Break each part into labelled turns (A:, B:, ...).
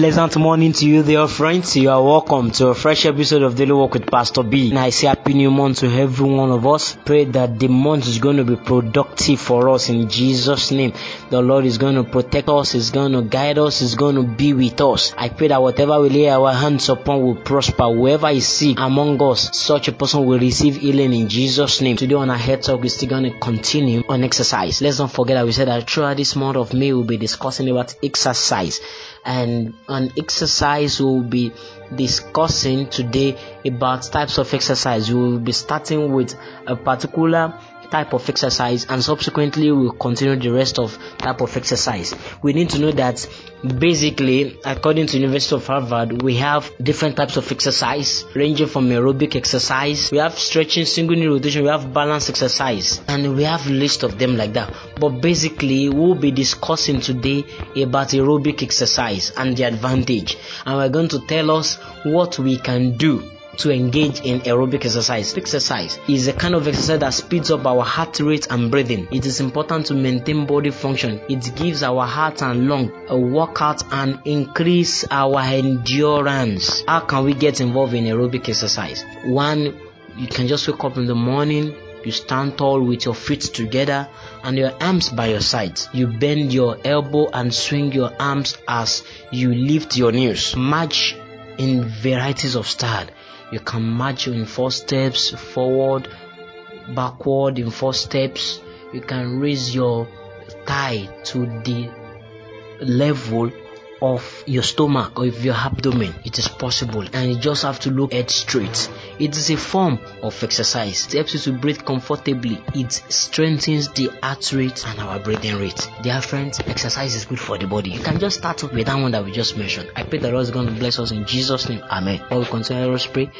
A: Pleasant morning to you, dear friends. You are welcome to a fresh episode of Daily Walk with Pastor B. And I say happy new month to every one of us. Pray that the month is going to be productive for us in Jesus' name. The Lord is going to protect us, is going to guide us, is going to be with us. I pray that whatever we lay our hands upon will prosper. Whoever is sick among us, such a person will receive healing in Jesus' name. Today on our head talk, we're still going to continue on exercise. Let's not forget that we said that throughout this month of May, we'll be discussing about exercise and on exercise we'll be discussing today about types of exercise. We will be starting with a particular type of exercise and subsequently we'll continue the rest of type of exercise. We need to know that basically according to university of harvard we have different types of exercise ranging from aerobic exercise we have stretching single knee rotation we have balance exercise and we have list of them like that. But basically we'll be discussing today about aerobic exercise and the advantage. And we're going to tell us what we can do to engage in aerobic exercise. Exercise is a kind of exercise that speeds up our heart rate and breathing. It is important to maintain body function. It gives our heart and lung a workout and increase our endurance. How can we get involved in aerobic exercise? One, you can just wake up in the morning, you stand tall with your feet together and your arms by your sides. You bend your elbow and swing your arms as you lift your knees. March in varieties of style. You can march in four steps forward, backward in four steps. You can raise your thigh to the level of your stomach or of your abdomen. It is possible, and you just have to look head straight. It is a form of exercise. It helps you to breathe comfortably. It strengthens the heart rate and our breathing rate. Dear friends, exercise is good for the body. You can just start with that one that we just mentioned. I pray that God is going to bless us in Jesus' name. Amen. While we continue, let us pray.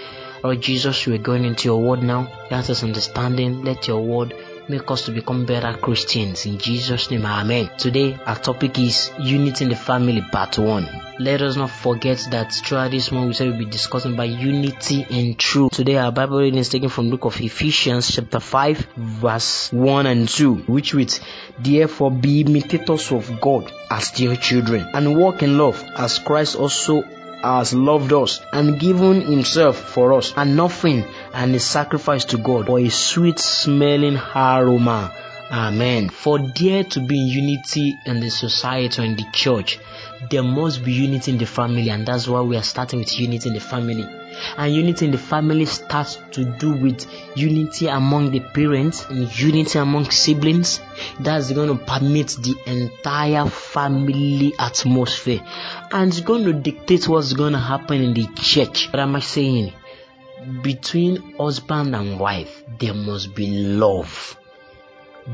A: Lord Jesus, we're going into your word now. Grant us understanding. Let your word make us to become better Christians. In Jesus' name, Amen. Today, our topic is Unity in the Family, Part 1. Let us not forget that throughout this month, we said we'll be discussing about unity and truth. Today, our Bible reading is taken from the book of Ephesians, chapter 5, verse 1 and 2, which reads, Therefore, be imitators of God as dear children, and walk in love as Christ also has loved us and given himself for us an offering and a sacrifice to God for a sweet smelling aroma. Amen. For there to be unity in the society or in the church, there must be unity in the family, and that's why we are starting with unity in the family. And unity in the family starts to do with unity among the parents, and unity among siblings. That's going to permit the entire family atmosphere, and it's going to dictate what's going to happen in the church. What am I saying? Between husband and wife, there must be love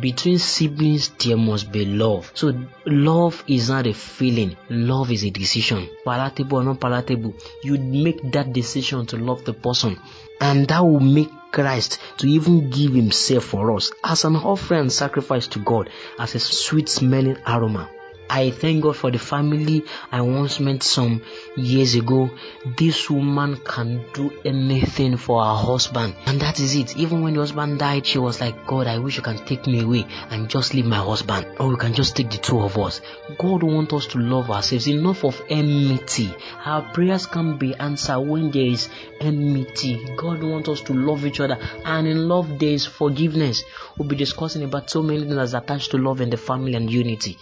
A: between siblings there must be love. So love is not a feeling. Love is a decision. Palatable or not palatable you make that decision to love the person. And that will make christ to even give himself for us as an offering sacrifice to god as a sweet smelling aroma I thank God for the family I once met some years ago. This woman can do anything for her husband, and that is it. Even when the husband died, she was like, God, I wish you can take me away and just leave my husband, or you can just take the two of us. God wants us to love ourselves. Enough of enmity. Our prayers can be answered when there is enmity. God wants us to love each other, and in love there is forgiveness. We'll be discussing about so many things attached to love in the family and unity.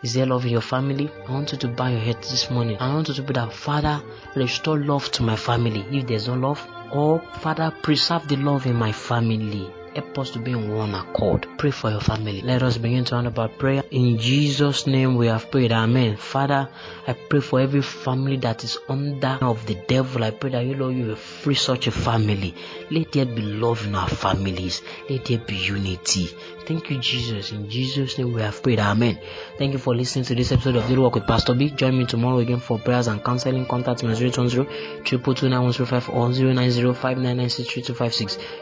A: Is there love in your family? I want you to bow your head this morning. I want you to pray that Father, restore love to my family. If there's no love, or Father, preserve the love in my family. Help us to be in one accord. Pray for your family. Let us begin to hand about prayer. In Jesus' name we have prayed. Amen. Father, I pray for every family that is under of the devil. I pray that you Lord you will free such a family. Let there be love in our families. Let there be unity. Thank you, Jesus. In Jesus' name we have prayed. Amen. Thank you for listening to this episode of Daily Walk with Pastor B. Join me tomorrow again for prayers and counseling. Contact me 020 222 or 090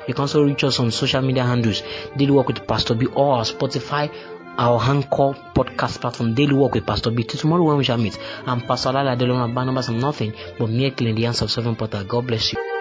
A: You can also reach us on social media handles Daily Walk with Pastor B or Spotify our Anchor podcast platform Daily Walk with Pastor B. Till tomorrow when we shall meet. I'm Pastor Lala Delona Barnabas. I'm nothing but mere clean the answer of seven portal. God bless you.